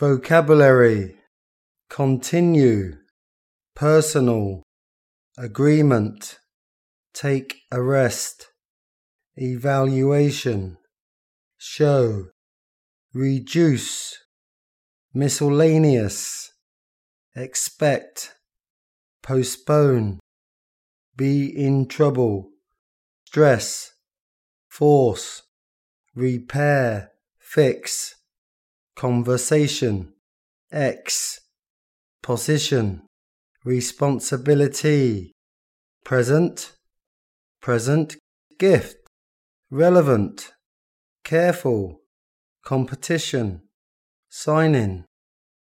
vocabulary, continue, personal, agreement, take a rest, evaluation, show, reduce, miscellaneous, expect, postpone, be in trouble, stress, force, repair, fix, conversation, X, position, responsibility, present, present gift, relevant, careful, competition, sign in,